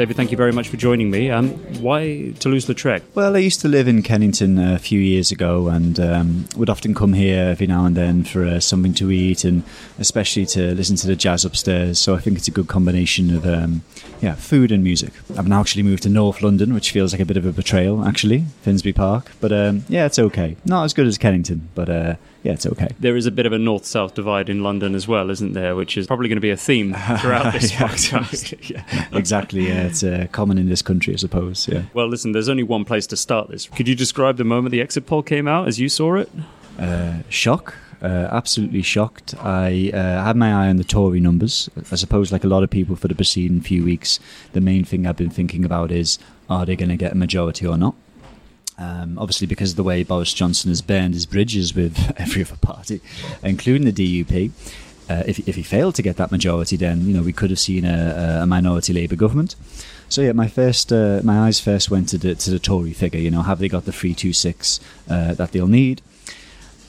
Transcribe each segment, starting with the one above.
David, thank you very much for joining me. Um, why Toulouse-Lautrec? Well, I used to live in Kennington a few years ago and um, would often come here every now and then for uh, something to eat and especially to listen to the jazz upstairs. So I think it's a good combination of um, yeah, food and music. I've now actually moved to North London, which feels like a bit of a betrayal, actually, Finsbury Park. But um, yeah, it's okay. Not as good as Kennington, but uh, yeah, it's okay. There is a bit of a north-south divide in London as well, isn't there? Which is probably going to be a theme throughout this Yeah, podcast. yeah, exactly. Yeah, it's uh, common in this country, I suppose. Yeah. Well, listen, there's only one place to start this. Could you describe the moment the exit poll came out as you saw it? Uh, shock. Uh, absolutely shocked. I uh, had my eye on the Tory numbers. I suppose, like a lot of people for the preceding few weeks, the main thing I've been thinking about is are they going to get a majority or not? Um, obviously, because of the way Boris Johnson has burned his bridges with every other party, including the DUP. Uh, if, if he failed to get that majority, then you know we could have seen a, a minority Labour government. So yeah, my first, uh, my eyes first went to the to the Tory figure. You know, have they got the three two six uh, that they'll need?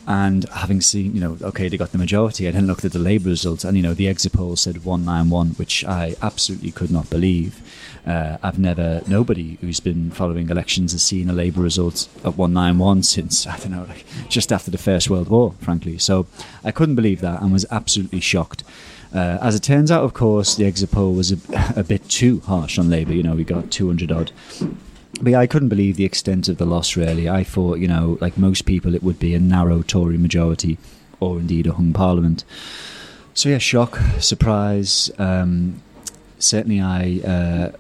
And having seen, you know, okay, they got the majority, I then looked at the Labour results, and you know, the exit poll said one nine one, which I absolutely could not believe. Uh, I've never, nobody who's been following elections has seen a Labour result at one nine one since I don't know, like just after the First World War, frankly. So I couldn't believe that and was absolutely shocked. Uh, as it turns out, of course, the exit poll was a, a bit too harsh on Labour. You know, we got 200 odd. But yeah, I couldn't believe the extent of the loss, really. I thought, you know, like most people, it would be a narrow Tory majority or indeed a hung parliament. So yeah, shock, surprise. Um, certainly, I. Uh,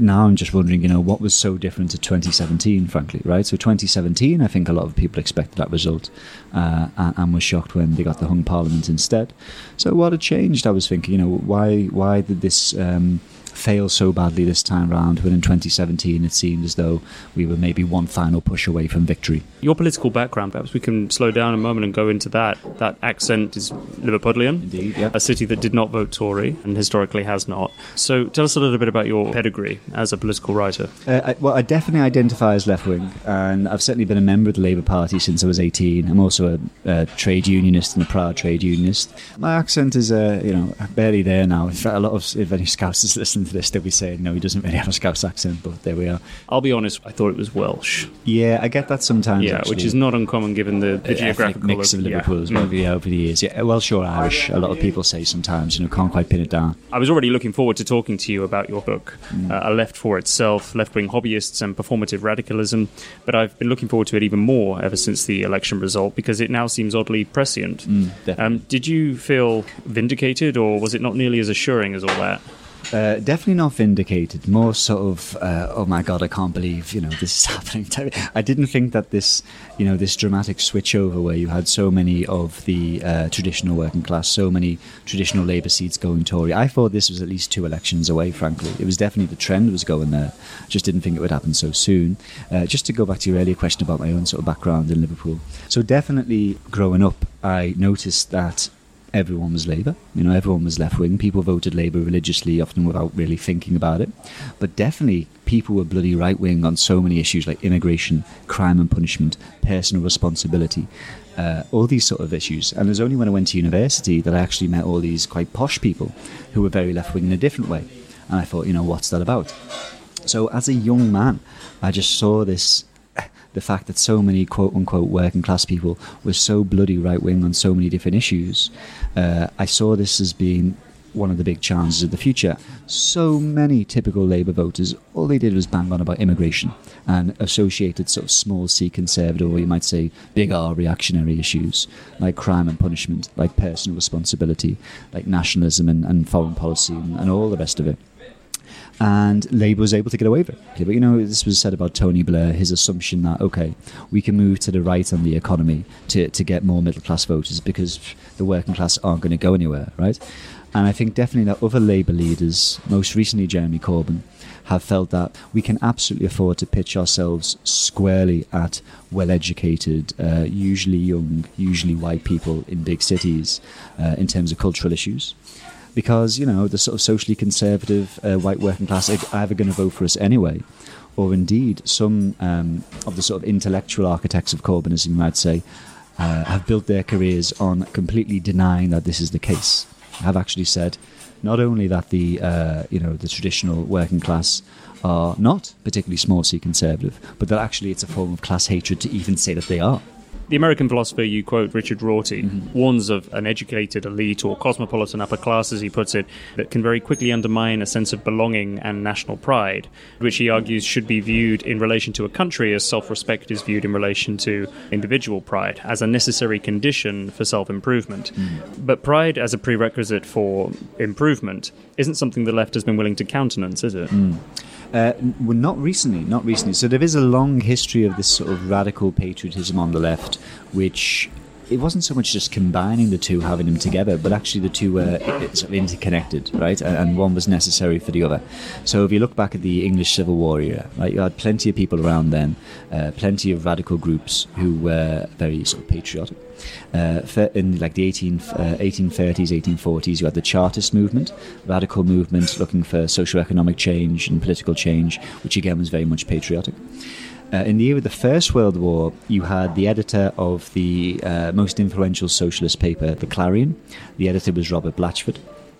now I'm just wondering, you know, what was so different to 2017, frankly, right? So 2017, I think a lot of people expected that result uh, and, and was shocked when they got the hung parliament instead. So what had changed? I was thinking, you know, why why did this um, fail so badly this time round when in 2017 it seemed as though we were maybe one final push away from victory? Your political background, perhaps we can slow down a moment and go into that. That accent is Liverpudlian. Indeed, yeah. A city that did not vote Tory and historically has not. So tell us a little bit about your pedigree as a political writer. Uh, I, well, I definitely identify as left wing, and I've certainly been a member of the Labour Party since I was 18. I'm also a, a trade unionist and a proud trade unionist. My accent is, uh, you know, barely there now. In fact, a lot of if any Scousers listen this, they'll be saying, no, he doesn't really have a Scouse accent, but there we are. I'll be honest, I thought it was Welsh. Yeah, I get that sometimes. Yeah, actually. which is not uncommon given the, the geographical mix of yeah. Liverpool as well. Mm. Yeah, over the years. Yeah, Welsh or Irish. A lot of people say sometimes. You know, can't quite pin it down. I was already looking forward to talking to you about your book, Mm. uh, A Left for Itself Left Wing Hobbyists and Performative Radicalism. But I've been looking forward to it even more ever since the election result because it now seems oddly prescient. Mm, um, did you feel vindicated or was it not nearly as assuring as all that? Uh, definitely not vindicated. More sort of, uh, oh my god, I can't believe you know this is happening. I didn't think that this, you know, this dramatic switchover where you had so many of the uh, traditional working class, so many traditional Labour seats going Tory. I thought this was at least two elections away. Frankly, it was definitely the trend was going there. Just didn't think it would happen so soon. Uh, just to go back to your earlier question about my own sort of background in Liverpool. So definitely growing up, I noticed that everyone was Labour. You know, everyone was left wing. People voted Labour religiously, often without really thinking about it. But definitely, people were bloody right wing on so many issues like immigration, crime and punishment, personal responsibility, uh, all these sort of issues. And it was only when I went to university that I actually met all these quite posh people who were very left wing in a different way. And I thought, you know, what's that about? So as a young man, I just saw this the fact that so many quote unquote working class people were so bloody right wing on so many different issues. Uh, I saw this as being one of the big challenges of the future. So many typical Labour voters, all they did was bang on about immigration and associated sort of small c conservative, or you might say big R reactionary issues like crime and punishment, like personal responsibility, like nationalism and, and foreign policy, and, and all the rest of it and Labour was able to get away with it. But you know, this was said about Tony Blair, his assumption that okay, we can move to the right on the economy to to get more middle class voters because the working class aren't going to go anywhere, right? And I think definitely that other Labour leaders, most recently Jeremy Corbyn, have felt that we can absolutely afford to pitch ourselves squarely at well educated, uh, usually young, usually white people in big cities uh, in terms of cultural issues because you know the sort of socially conservative uh, white working class are either going to vote for us anyway, or indeed some um, of the sort of intellectual architects of Corbynism, you might say, uh, have built their careers on completely denying that this is the case. Have actually said not only that the uh, you know the traditional working class are not particularly small c conservative, but that actually it's a form of class hatred to even say that they are. The American philosopher you quote, Richard Rorty, Mm-hmm. warns of an educated elite or cosmopolitan upper class, as he puts it, that can very quickly undermine a sense of belonging and national pride, which he argues should be viewed in relation to a country as self respect is viewed in relation to individual pride, as a necessary condition for self improvement. Mm-hmm. But pride as a prerequisite for improvement isn't something the left has been willing to countenance, is it? Uh, well, not recently, not recently. So there is a long history of this sort of radical patriotism on the left, which it wasn't so much just combining the two, having them together, but actually the two were sort of interconnected, right? And, one was necessary for the other. So if you look back at the English Civil War era, right, you had plenty of people around then, uh, plenty of radical groups who were very sort of patriotic. Uh, in like the 18, uh, 1830s, 1840s, you had the Chartist movement, radical movement looking for socio-economic change and political change, which again was very much patriotic. Uh, in the year of the First World War, you had the editor of the uh, most influential socialist paper, The Clarion. The editor was Robert Blatchford.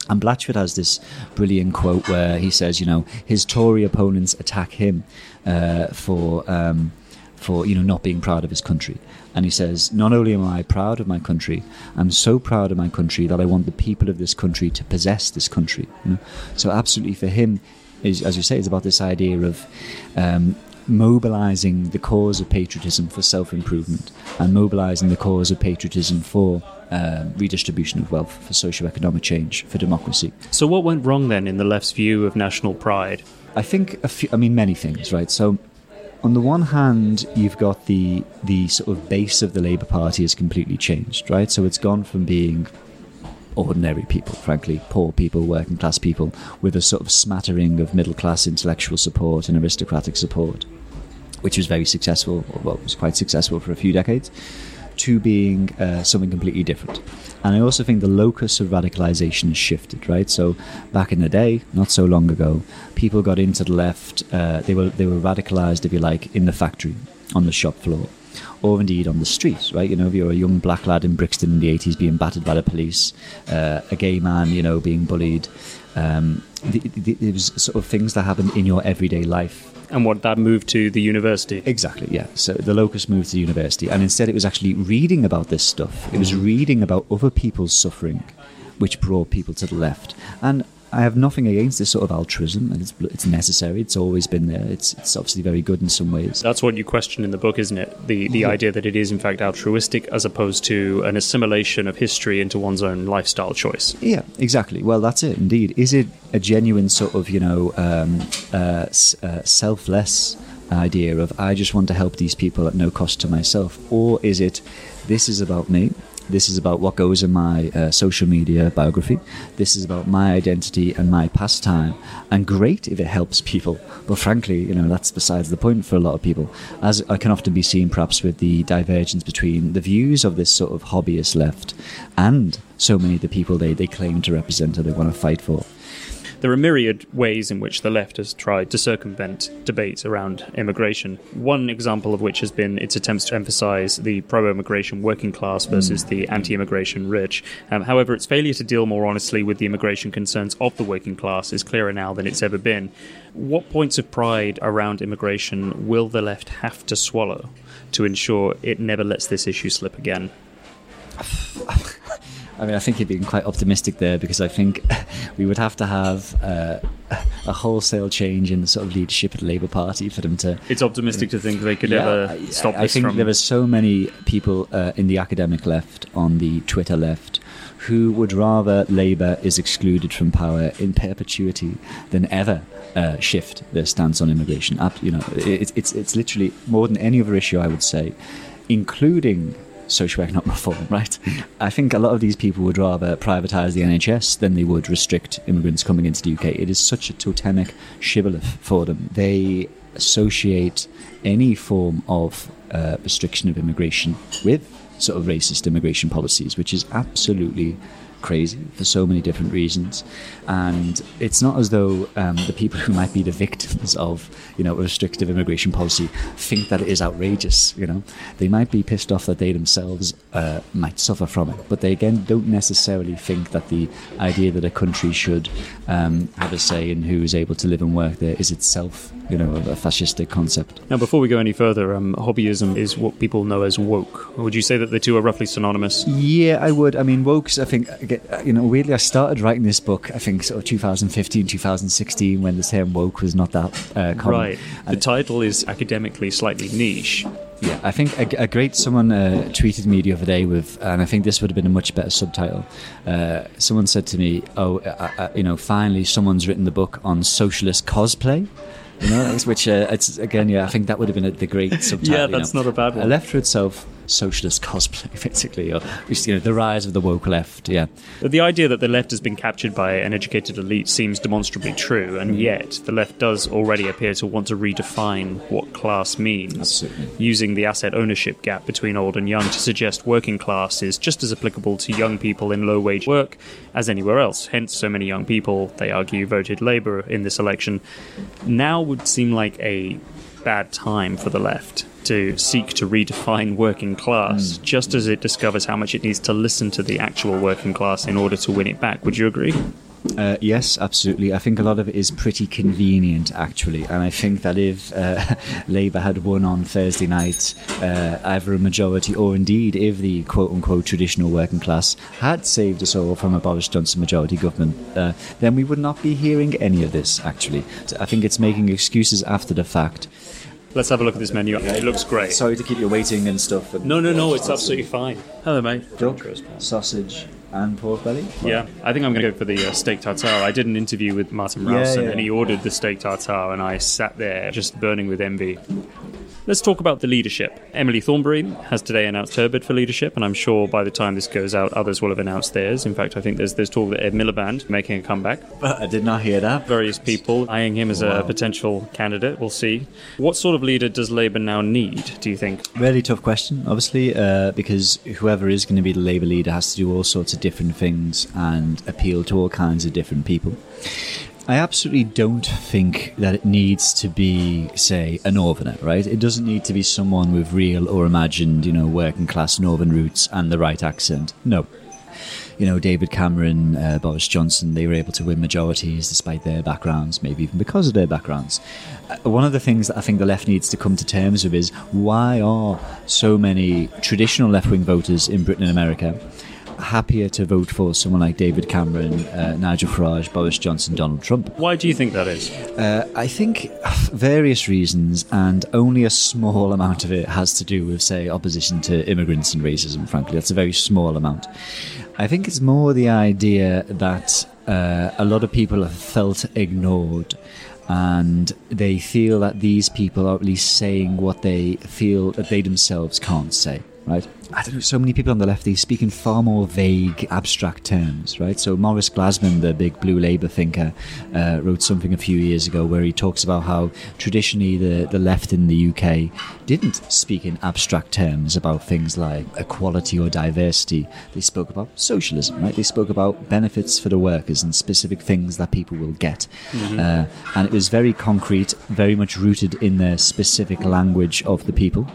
And Blatchford has this brilliant quote where he says, you know, his Tory opponents attack him uh, for, um, for, you know, not being proud of his country. And he says, not only am I proud of my country, I'm so proud of my country that I want the people of this country to possess this country. You know? So absolutely for him, is, as you say, it's about this idea of um, mobilizing the cause of patriotism for self improvement and mobilizing the cause of patriotism for um, redistribution of wealth, for socio-economic change, for democracy. So, what went wrong then in the left's view of national pride? I think a few, I mean many things, right? So on the one hand, you've got the the sort of base of the Labour Party has completely changed, right? So it's gone from being ordinary people, frankly, poor people, working class people, with a sort of smattering of middle class intellectual support and aristocratic support, which was very successful, or well, was quite successful for a few decades, to being uh, something completely different. And I also think the locus of radicalization has shifted, right? So back in the day, not so long ago, people got into the left. Uh, they were they were radicalized, if you like, in the factory, on the shop floor, or indeed on the streets, right? You know, if you're a young black lad in Brixton in the 80s being battered by the police, uh, a gay man, you know, being bullied. Um, it was sort of things that happen in your everyday life And what that moved to the university? Exactly, yeah. So the locus moved to the university, and instead it was actually reading about this stuff. It was mm. reading about other people's suffering, which brought people to the left. And I have nothing against this sort of altruism, and it's, it's necessary. It's always been there. It's, it's obviously very good in some ways. That's what you question in the book, isn't it? The the Yeah. idea that it is in fact altruistic as opposed to an assimilation of history into one's own lifestyle choice. Yeah, exactly. Well, that's it. Indeed, is it a genuine sort of you know um, uh, uh, selfless idea of I just want to help these people at no cost to myself, or is it this is about me? This is about what goes in my uh, social media biography. This is about my identity and my pastime. And great if it helps people. But frankly, you know, that's besides the point for a lot of people. As I can often be seen perhaps with the divergence between the views of this sort of hobbyist left and so many of the people they, they claim to represent or they want to fight for. There are myriad ways in which the left has tried to circumvent debates around immigration. One example of which has been its attempts to emphasize the pro immigration working class versus the anti immigration rich. Um, however, its failure to deal more honestly with the immigration concerns of the working class is clearer now than it's ever been. What points of pride around immigration will the left have to swallow to ensure it never lets this issue slip again? I mean, I think you're being quite optimistic there because I think we would have to have uh, a wholesale change in the sort of leadership of the Labour Party for them to It's optimistic to think they could Yeah, ever I- stop I, this think from. there are so many people uh, in the academic left, on the Twitter left, who would rather Labour is excluded from power in perpetuity than ever uh, shift their stance on immigration. Up, You know, it, it's it's literally more than any other issue I would say, including socioeconomic reform. Right? I think a lot of these people would rather privatise the NHS than they would restrict immigrants coming into the UK. It is such a totemic shibboleth for them. They associate any form of uh, restriction of immigration with sort of racist immigration policies, which is absolutely crazy for so many different reasons. And it's not as though um, the people who might be the victims of, you know, a restrictive immigration policy think that it is outrageous. You know, they might be pissed off that they themselves uh, might suffer from it, but they again don't necessarily think that the idea that a country should um, have a say in who is able to live and work there is itself, you know, a fascistic concept. Now, before we go any further, um, hobbyism is what people know as woke. Would you say that the two are roughly synonymous? Yeah, I would. I mean, woke's. I think you know. Weirdly, I started writing this book. I think sort of 2015, 2016, when the term woke was not that uh, common. Right. The title is academically slightly niche. Yeah, I think a, a great someone uh, tweeted me the other day with, and I think this would have been a much better subtitle. Uh, someone said to me, "Oh, uh, uh you know, finally someone's written the book on socialist cosplay." You know, which uh, it's again, yeah, I think that would have been a, the great subtitle. yeah, that's you know. not a bad one. left for itself socialist cosplay, basically, or you know, the rise of the woke left. Yeah, the idea that the left has been captured by an educated elite seems demonstrably true, and mm. yet the left does already appear to want to redefine what class means, Absolutely. using the asset ownership gap between old and young to suggest working class is just as applicable to young people in low wage work as anywhere else. Hence, so many young people, they argue, voted Labour in this election. Now would seem like a bad time for the left to seek to redefine working class, mm. just as it discovers how much it needs to listen to the actual working class in order to win it back. Would you agree? Uh, yes, absolutely. I think a lot of it is pretty convenient, actually. And I think that if uh, Labour had won on Thursday night, uh, either a majority or indeed if the quote unquote traditional working class had saved us all from a Boris Johnson majority government, uh, then we would not be hearing any of this, actually. So I think it's making excuses after the fact. Let's have a look at this menu. It looks great. Sorry to keep you waiting and stuff. And no, no, no, it's absolutely fine. Hello, mate. Duck, sausage, and pork belly. Yeah, I think I'm going to go for the uh, steak tartare. I did an interview with Martin Rowson, yeah, yeah. and he ordered the steak tartare, and I sat there just burning with envy. Let's talk about the leadership. Emily Thornberry has today announced her bid for leadership, and I'm sure by the time this goes out, others will have announced theirs. In fact, I think there's there's talk that Ed Miliband making a comeback. But I did not hear that. Various people eyeing him as wow. a potential candidate. We'll see. What sort of leader does Labour now need? Do you think? Really tough question, obviously, uh, because whoever is going to be the Labour leader has to do all sorts different things and appeal to all kinds of different people. I absolutely don't think that it needs to be, say, a northerner, right? It doesn't need to be someone with real or imagined, you know, working class northern roots and the right accent. No. You know, David Cameron, uh, Boris Johnson, they were able to win majorities despite their backgrounds, maybe even because of their backgrounds. Uh, one of the things that I think the left needs to come to terms with is why are so many traditional left wing voters in Britain and America happier to vote for someone like David Cameron, uh, Nigel Farage, Boris Johnson, Donald Trump. Why do you think that is? Uh, I think various reasons, and only a small amount of it has to do with, say, opposition to immigrants and racism, frankly. That's a very small amount. I think it's more the idea that uh, a lot of people have felt ignored and they feel that these people are at least saying what they feel that they themselves can't say, right? I don't know, so many people on the left, they speak in far more vague, abstract terms, right? So Maurice Glasman, the big blue Labour thinker, uh, wrote something a few years ago where he talks about how traditionally the, the left in the UK didn't speak in abstract terms about things like equality or diversity. They spoke about socialism, right? They spoke about benefits for the workers and specific things that people will get. Mm-hmm. Uh, and it was very concrete, very much rooted in the specific language of the people.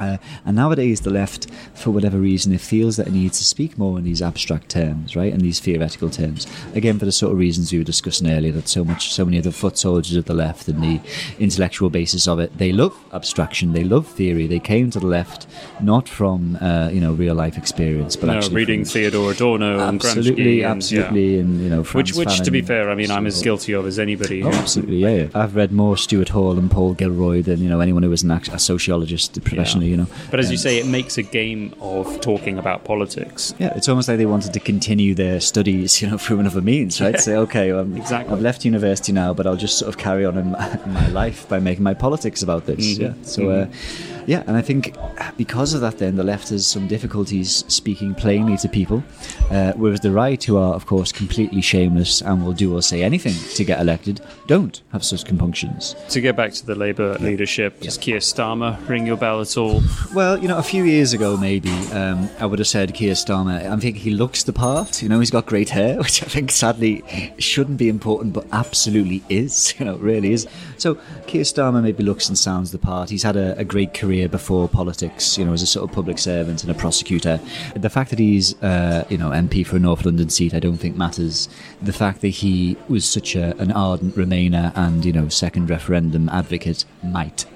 Uh, and nowadays, the left, for whatever reason, it feels that it needs to speak more in these abstract terms, right, and these theoretical terms. Again, for the sort of reasons we were discussing earlier, that so much, so many of the foot soldiers of the left and the intellectual basis of it, they love abstraction, they love theory. They came to the left not from uh, you know real life experience, but no, actually reading Theodor Adorno absolutely, and Gramsci absolutely, and, yeah. and you know, Franz which, which to be fair, I mean, I'm as guilty of as anybody. Oh, absolutely, yeah, yeah, I've read more Stuart Hall and Paul Gilroy than you know anyone who was an, a sociologist professionally. Yeah. You know, but as um, you say, it makes a game of talking about politics. Yeah, it's almost like they wanted to continue their studies, you know, through another means, right? Yeah. Say, okay, well, exactly. I've left university now, but I'll just sort of carry on in my, in my life by making my politics about this. Mm-hmm. Yeah, so. Mm-hmm. Uh, yeah, and I think because of that, then the left has some difficulties speaking plainly to people, uh, whereas the right, who are of course completely shameless and will do or say anything to get elected, don't have such compunctions. To get back to the Labour yeah. leadership, does Keir Starmer ring your bell at all? all? Well, you know, a few years ago, maybe um, I would have said Keir Starmer. I think he looks the part. You know, he's got great hair, which I think sadly shouldn't be important, but absolutely is. You know, really is. So Keir Starmer maybe looks and sounds the part. He's had a, a great career before politics. You know, as a sort of public servant and a prosecutor. The fact that he's, uh, you know, MP for a North London seat, I don't think matters. The fact that he was such a, an ardent Remainer and you know second referendum advocate might.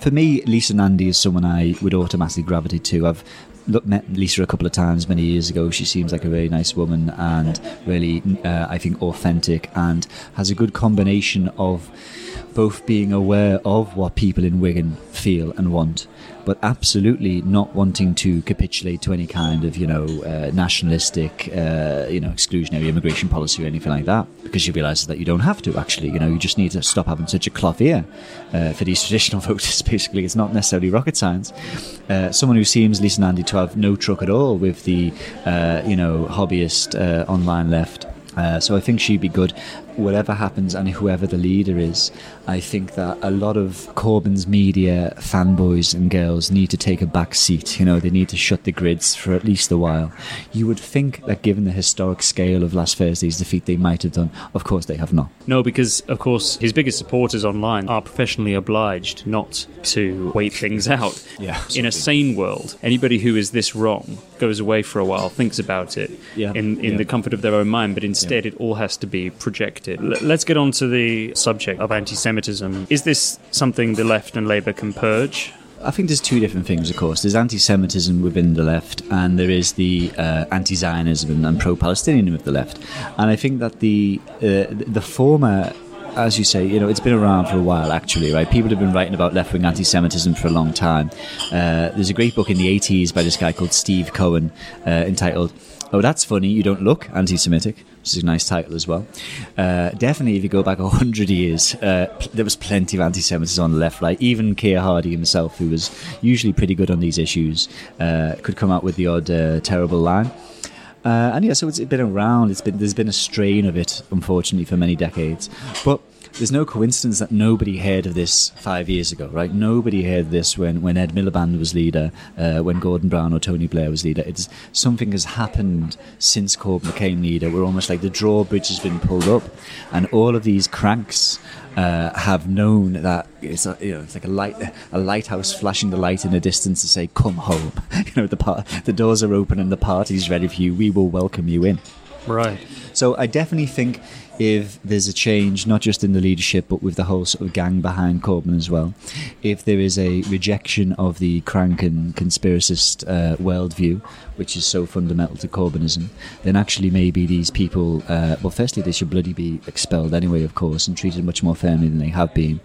For me, Lisa Nandy is someone I would automatically gravitate to. I've look, met Lisa a couple of times many years ago. She seems like a very nice woman and really, uh, I think, authentic and has a good combination of both being aware of what people in Wigan feel and want, but absolutely not wanting to capitulate to any kind of, you know, uh, nationalistic, uh, you know, exclusionary immigration policy or anything like that, because you realise that you don't have to. Actually, you know, you just need to stop having such a cloth ear uh, for these traditional voters. Basically, it's not necessarily rocket science. Uh, someone who seems Lisa Nandy to have no truck at all with the, uh, you know, hobbyist uh, online left. Uh, so I think she'd be good whatever happens and whoever the leader is, I think that a lot of Corbyn's media fanboys and girls need to take a back seat. You know, they need to shut the grids for at least a while. You would think that given the historic scale of last Thursday's defeat, they might have done. Of course, they have not. No, because, of course, his biggest supporters online are professionally obliged not to wait things out. Yeah, in a sane world, anybody who is this wrong goes away for a while, thinks about it yeah. in, in yeah. the comfort of their own mind, but instead yeah. it all has to be projected Let's get on to the subject of anti Semitism. Is this something the left and Labour can purge? I think there's two different things, of course. There's anti Semitism within the left, and there is the uh, anti Zionism and pro Palestinianism of the left. And I think that the, uh, the former as you say, you know, it's been around for a while, actually, right? People have been writing about left wing anti Semitism for a long time. Uh, there's a great book in the 80s by this guy called Steve Cohen uh, entitled Oh, That's Funny, You Don't Look Anti Semitic which is a nice title as well. Uh, definitely, if you go back a hundred years, uh, there was plenty of anti-Semitism on the left. Like even Keir Hardie himself, who was usually pretty good on these issues, uh, could come out with the odd uh, terrible line. Uh, and yeah, so it's been around. It's been there's been a strain of it, unfortunately, for many decades. But there's no coincidence that nobody heard of this five years ago, right? Nobody heard this when, when Ed Miliband was leader, uh, when Gordon Brown or Tony Blair was leader. It's something has happened since Corbyn became leader. We're almost like the drawbridge has been pulled up, and all of these cranks uh, have known that it's a, you know it's like a light a lighthouse flashing the light in the distance to say come home. you know the par- the doors are open and the party's ready for you. We will welcome you in. Right. So I definitely think if there's a change, not just in the leadership, but with the whole sort of gang behind Corbyn as well, if there is a rejection of the crank and conspiracist uh, worldview, which is so fundamental to Corbynism, then actually maybe these people, uh, well, firstly, they should bloody be expelled anyway, of course, and treated much more firmly than they have been.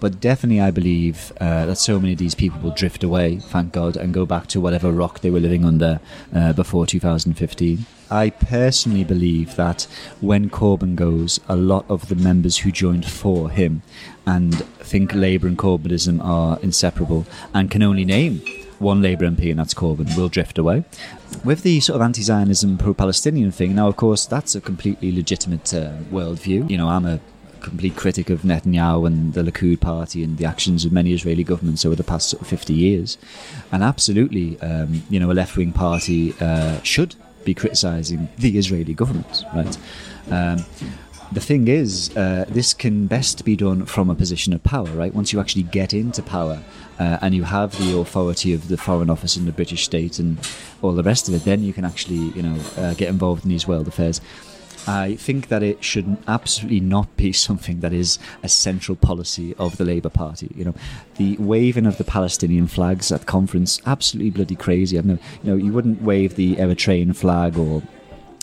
But definitely, I believe uh, that so many of these people will drift away, thank God, and go back to whatever rock they were living under uh, before 2015. I personally believe that when Corbyn goes, a lot of the members who joined for him and think Labour and Corbynism are inseparable and can only name one Labour MP, and that's Corbyn, will drift away. With the sort of anti Zionism, pro Palestinian thing, now, of course, that's a completely legitimate uh, worldview. You know, I'm a complete critic of Netanyahu and the Likud party and the actions of many Israeli governments over the past sort of 50 years. And absolutely, um, you know, a left wing party uh, should be criticising the Israeli government, right? Um, the thing is, uh, this can best be done from a position of power, right? Once you actually get into power uh, and you have the authority of the Foreign Office and the British state and all the rest of it, then you can actually, you know, uh, get involved in these world affairs. I think that it should absolutely not be something that is a central policy of the Labour Party. You know, the waving of the Palestinian flags at conference absolutely bloody crazy. I know, you know, you wouldn't wave the Eritrean flag or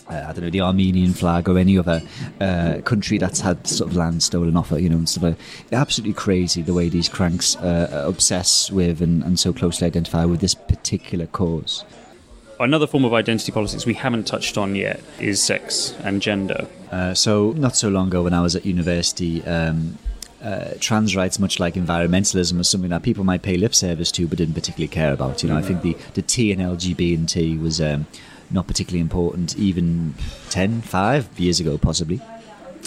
uh, I don't know, the Armenian flag or any other uh, country that's had sort of land stolen off it, you know, and stuff like. Absolutely crazy the way these cranks uh, obsess with and, and so closely identify with this particular cause. Another form of identity politics we haven't touched on yet is sex and gender. Uh, so, not so long ago when I was at university, um, uh, trans rights, much like environmentalism, was something that people might pay lip service to but didn't particularly care about. You know. I think the, the T in LGBT was um, not particularly important even 10, 5 years ago, possibly.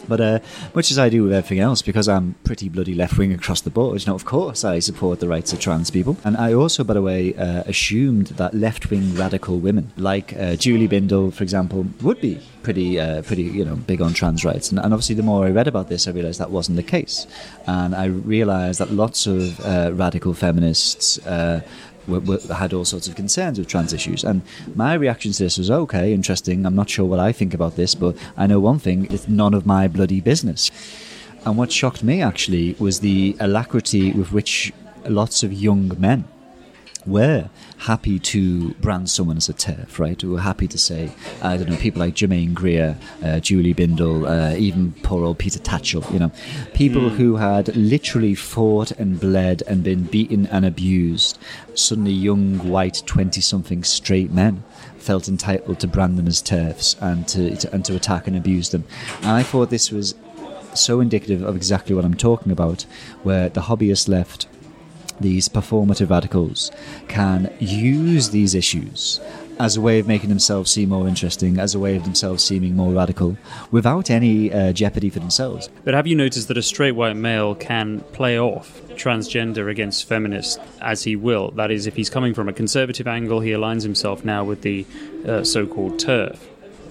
But uh, much as I do with everything else, because I'm pretty bloody left wing across the board, know, of course I support the rights of trans people. And I also, by the way, uh, assumed that left wing radical women, like uh, Julie Bindel, for example, would be pretty, uh, pretty, you know, big on trans rights. And, and, obviously, the more I read about this, I realised that wasn't the case. And I realised that lots of uh, radical feminists uh, were, were, had all sorts of concerns with trans issues. And my reaction to this was okay, interesting. I'm not sure what I think about this, but I know one thing it's none of my bloody business. And what shocked me actually was the alacrity with which lots of young men were happy to brand someone as a TERF, right? We were happy to say, I don't know, people like Germaine Greer, uh, Julie Bindel, uh, even poor old Peter Tatchell, you know, people mm. who had literally fought and bled and been beaten and abused. Suddenly, young, white, 20 something straight men felt entitled to brand them as TERFs and to, to, and to attack and abuse them. And I thought this was so indicative of exactly what I'm talking about, where the hobbyist left these performative radicals can use these issues as a way of making themselves seem more interesting, as a way of themselves seeming more radical, without any uh, jeopardy for themselves. But have you noticed that a straight white male can play off transgender against feminist as he will? That is, if he's coming from a conservative angle, he aligns himself now with the uh, so called TERF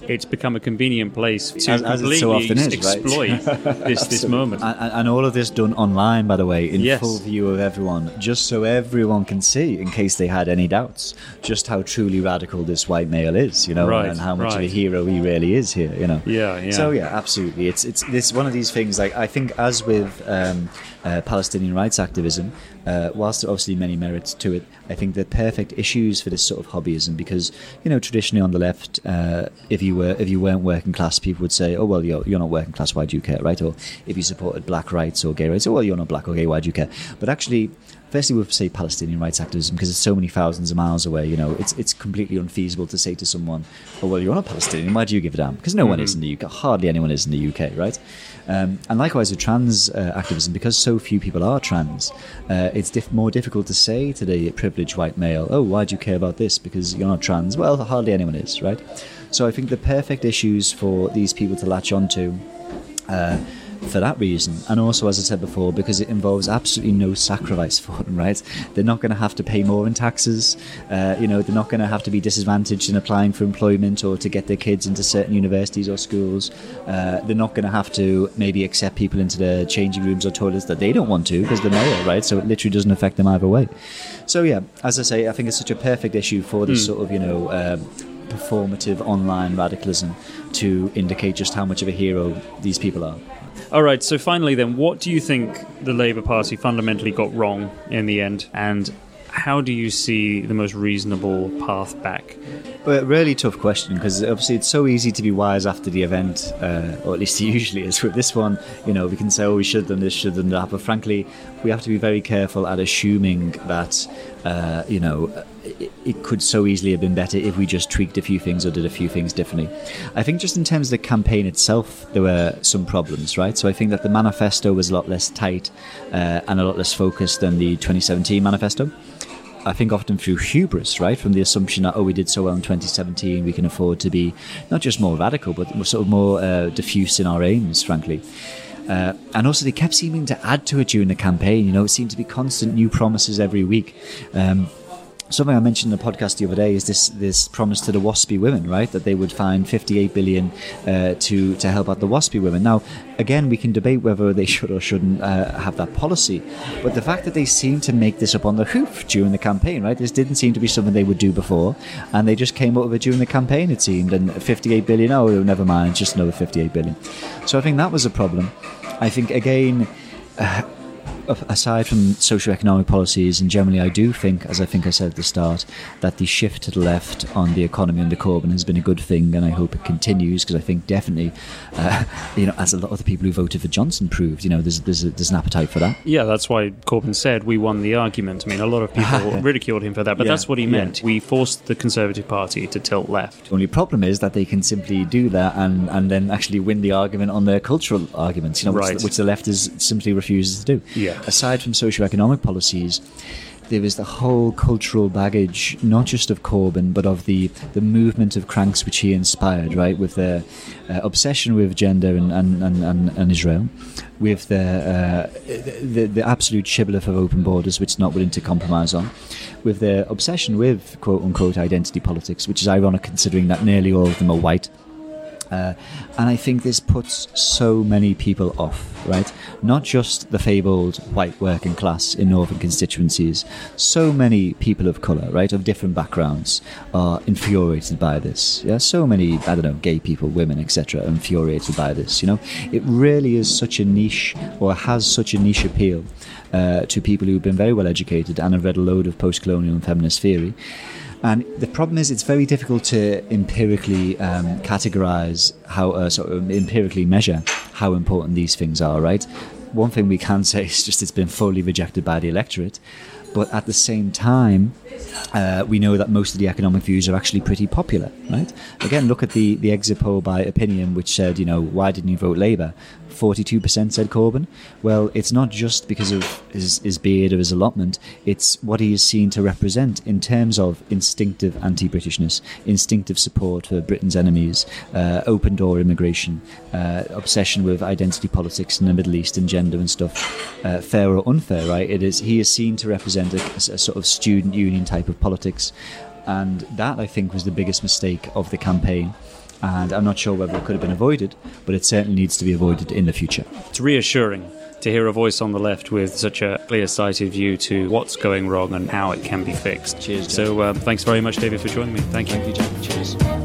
it's become a convenient place to as, completely as so often is, exploit right? this this moment. And, and, all of this done online, by the way, in yes. full view of everyone, just so everyone can see, in case they had any doubts, just how truly radical this white male is, you know, right, and how much right. of a hero he really is here, you know. Yeah, yeah. So yeah, absolutely. It's it's this one of these things. Like I think, as with um, uh, Palestinian rights activism, uh, whilst there are obviously many merits to it, I think they're perfect issues for this sort of hobbyism because you know traditionally on the left, uh, if you were if you weren't working class, people would say, oh well, you're you're not working class, why do you care, right? Or if you supported black rights or gay rights, oh well, you're not black or gay, why do you care? But actually, firstly we say Palestinian rights activism because it's so many thousands of miles away. You know, it's it's completely unfeasible to say to someone, "Oh well, you're not Palestinian. Why do you give a damn?" Because no mm-hmm. one is in the UK. Hardly anyone is in the UK, right? Um, and likewise with trans uh, activism, because so few people are trans, uh, it's diff- more difficult to say to the privileged white male, "Oh, why do you care about this? Because you're not trans." Well, hardly anyone is, right? So I think the perfect issues for these people to latch onto. Uh, for that reason. And also, as I said before, because it involves absolutely no sacrifice for them, right? They're not going to have to pay more in taxes. Uh, you know, they're not going to have to be disadvantaged in applying for employment or to get their kids into certain universities or schools. Uh, they're not going to have to maybe accept people into their changing rooms or toilets that they don't want to because they're male, right? So it literally doesn't affect them either way. So, yeah, as I say, I think it's such a perfect issue for this mm. sort of, you know, uh, performative online radicalism to indicate just how much of a hero these people are. All right, so finally, then, what do you think the Labour Party fundamentally got wrong in the end? And how do you see the most reasonable path back? Well, really tough question because obviously it's so easy to be wise after the event, uh, or at least it usually is. With this one, you know, we can say, oh, we should have done this, should have done that. But frankly, we have to be very careful at assuming that, uh, you know, it, could so easily have been better if we just tweaked a few things or did a few things differently. I think just in terms of the campaign itself, there were some problems, right? So I think that the manifesto was a lot less tight uh, and a lot less focused than the 2017 manifesto. I think often through hubris, right? From the assumption that, oh, we did so well in 2017, we can afford to be not just more radical, but sort of more uh, diffuse in our aims, frankly. Uh, and also, they kept seeming to add to it during the campaign. You know, it seemed to be constant new promises every week. Um, something I mentioned in the podcast the other day is this this promise to the WASPI women, right? That they would find 58 billion uh, to to help out the WASPI women. Now, again, we can debate whether they should or shouldn't uh, have that policy, but the fact that they seem to make this up on the hoof during the campaign, right? This didn't seem to be something they would do before, and they just came up with it during the campaign. It seemed, and 58 billion. Oh, never mind, just another 58 billion. So I think that was a problem. I think again. Uh, aside from socio-economic policies, and generally, I do think, as I think I said at the start, that the shift to the left on the economy under Corbyn has been a good thing, and I hope it continues because I think definitely, uh, you know, as a lot of the people who voted for Johnson proved, you know, there's there's, a, the's an appetite for that. Yeah, that's why Corbyn said we won the argument. I mean, a lot of people ridiculed him for that, but yeah, that's what he meant. Yeah. We forced the Conservative Party to tilt left. The only problem is that they can simply do that and and then actually win the argument on their cultural arguments, you know, right. which, which the left is simply refuses to do. Yeah aside from socio-economic policies, there was the whole cultural baggage, not just of Corbyn, but of the, the movement of cranks which he inspired, right, with their uh, obsession with gender and, and, and, and, Israel, with their, uh, the, the absolute shibboleth of open borders, which is not willing to compromise on, with their obsession with quote unquote identity politics, which is ironic considering that nearly all of them are white uh, and I think this puts so many people off, right? Not just the fabled white working class in northern constituencies. So many people of colour, right, of different backgrounds, are infuriated by this. Yeah, so many, I don't know, gay people, women, etc., are infuriated by this. You know, it really is such a niche, or has such a niche appeal uh, to people who've been very well educated and have read a load of post-colonial and feminist theory. And the problem is, it's very difficult to empirically um, categorize how, uh, sort of empirically measure how important these things are, right? One thing we can say is just it's been fully rejected by the electorate. But at the same time, uh, we know that most of the economic views are actually pretty popular, right? Again, look at the, the exit poll by Opinium, which said, you know, why didn't you vote Labour? 42% said Corbyn. Well, it's not just because of his, his beard or his allotment, it's what he is seen to represent in terms of instinctive anti Britishness, instinctive support for Britain's enemies, uh, open door immigration, uh, obsession with identity politics in the Middle East and gender and stuff, uh, fair or unfair, right? It is He is seen to represent a, a sort of student union type of politics. And that, I think, was the biggest mistake of the campaign and I'm not sure whether it could have been avoided, but it certainly needs to be avoided in the future. It's reassuring to hear a voice on the left with such a clear sighted view to what's going wrong and how it can be fixed. Cheers. So, uh, thanks very much, David, for joining me. Thank you. Thank you, Jack. Cheers.